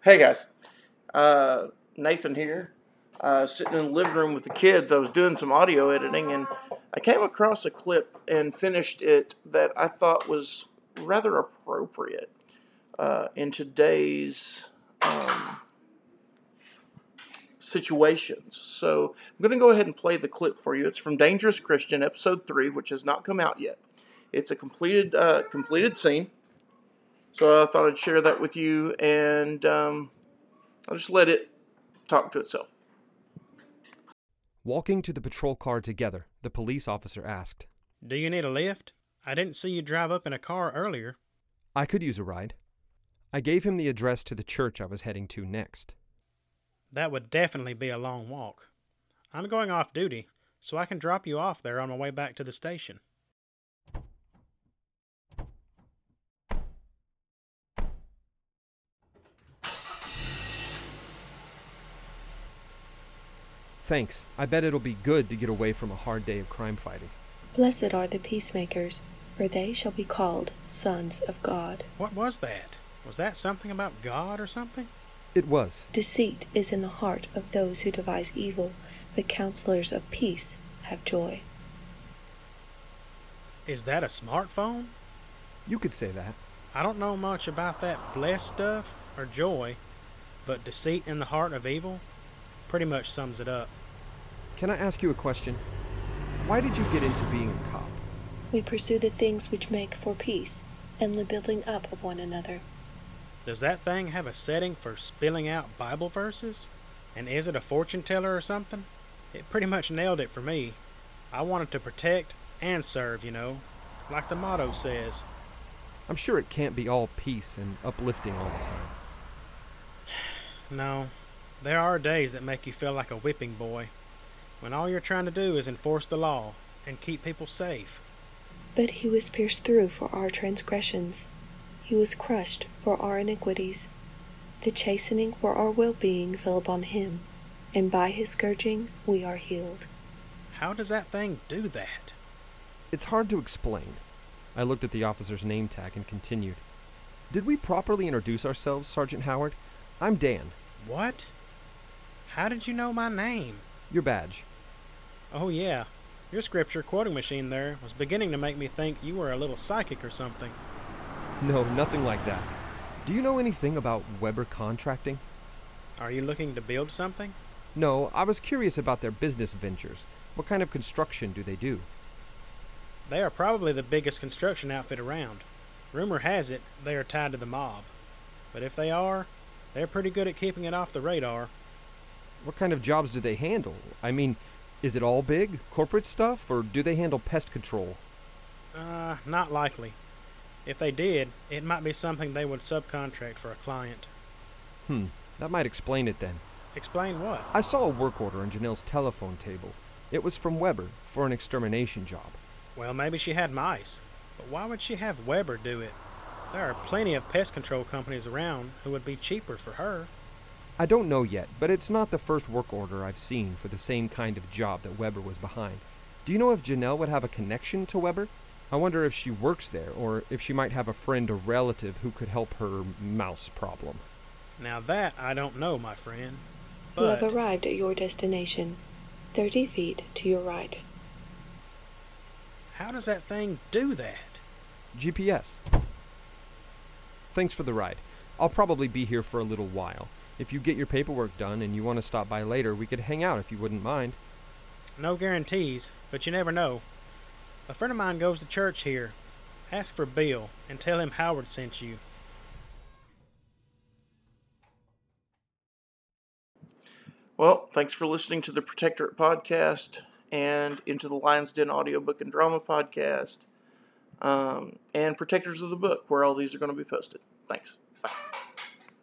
Hey guys, uh, Nathan here. Uh, sitting in the living room with the kids, I was doing some audio editing and I came across a clip and finished it that I thought was rather appropriate uh, in today's um, situations. So I'm going to go ahead and play the clip for you. It's from Dangerous Christian, episode three, which has not come out yet. It's a completed uh, completed scene. So I thought I'd share that with you, and um, I'll just let it talk to itself. Walking to the patrol car together, the police officer asked, Do you need a lift? I didn't see you drive up in a car earlier. I could use a ride. I gave him the address to the church I was heading to next. That would definitely be a long walk. I'm going off duty, so I can drop you off there on my way back to the station. Thanks. I bet it'll be good to get away from a hard day of crime fighting. Blessed are the peacemakers, for they shall be called sons of God. What was that? Was that something about God or something? It was. Deceit is in the heart of those who devise evil, but counselors of peace have joy. Is that a smartphone? You could say that. I don't know much about that blessed stuff or joy, but deceit in the heart of evil pretty much sums it up. Can I ask you a question? Why did you get into being a cop? We pursue the things which make for peace and the building up of one another. Does that thing have a setting for spilling out Bible verses? And is it a fortune teller or something? It pretty much nailed it for me. I wanted to protect and serve, you know, like the motto says. I'm sure it can't be all peace and uplifting all the time. No, there are days that make you feel like a whipping boy, when all you're trying to do is enforce the law and keep people safe. But he was pierced through for our transgressions, he was crushed for our iniquities. The chastening for our well being fell upon him, and by his scourging we are healed. How does that thing do that? It's hard to explain. I looked at the officer's name tag and continued. Did we properly introduce ourselves, Sergeant Howard? I'm Dan. What? How did you know my name? Your badge. Oh, yeah. Your scripture quoting machine there was beginning to make me think you were a little psychic or something. No, nothing like that. Do you know anything about Weber Contracting? Are you looking to build something? No, I was curious about their business ventures. What kind of construction do they do? They are probably the biggest construction outfit around. Rumor has it they are tied to the mob. But if they are, they're pretty good at keeping it off the radar. What kind of jobs do they handle? I mean, is it all big, corporate stuff, or do they handle pest control? Uh, not likely. If they did, it might be something they would subcontract for a client. Hmm, that might explain it then. Explain what? I saw a work order on Janelle's telephone table. It was from Weber for an extermination job. Well, maybe she had mice. But why would she have Weber do it? There are plenty of pest control companies around who would be cheaper for her. I don't know yet, but it's not the first work order I've seen for the same kind of job that Weber was behind. Do you know if Janelle would have a connection to Weber? I wonder if she works there, or if she might have a friend or relative who could help her mouse problem. Now that I don't know, my friend. But You have arrived at your destination, 30 feet to your right. how does that thing do that? GPS. Thanks for the ride. I'll probably be here for a little while. If you get your paperwork done and you want to stop by later, we could hang out if you wouldn't mind. No guarantees, but you never know. A friend of mine goes to church here. Ask for Bill and tell him Howard sent you. Well, thanks for listening to the Protectorate podcast and Into the Lion's Den audiobook and drama podcast um, and Protectors of the Book, where all these are going to be posted. Thanks.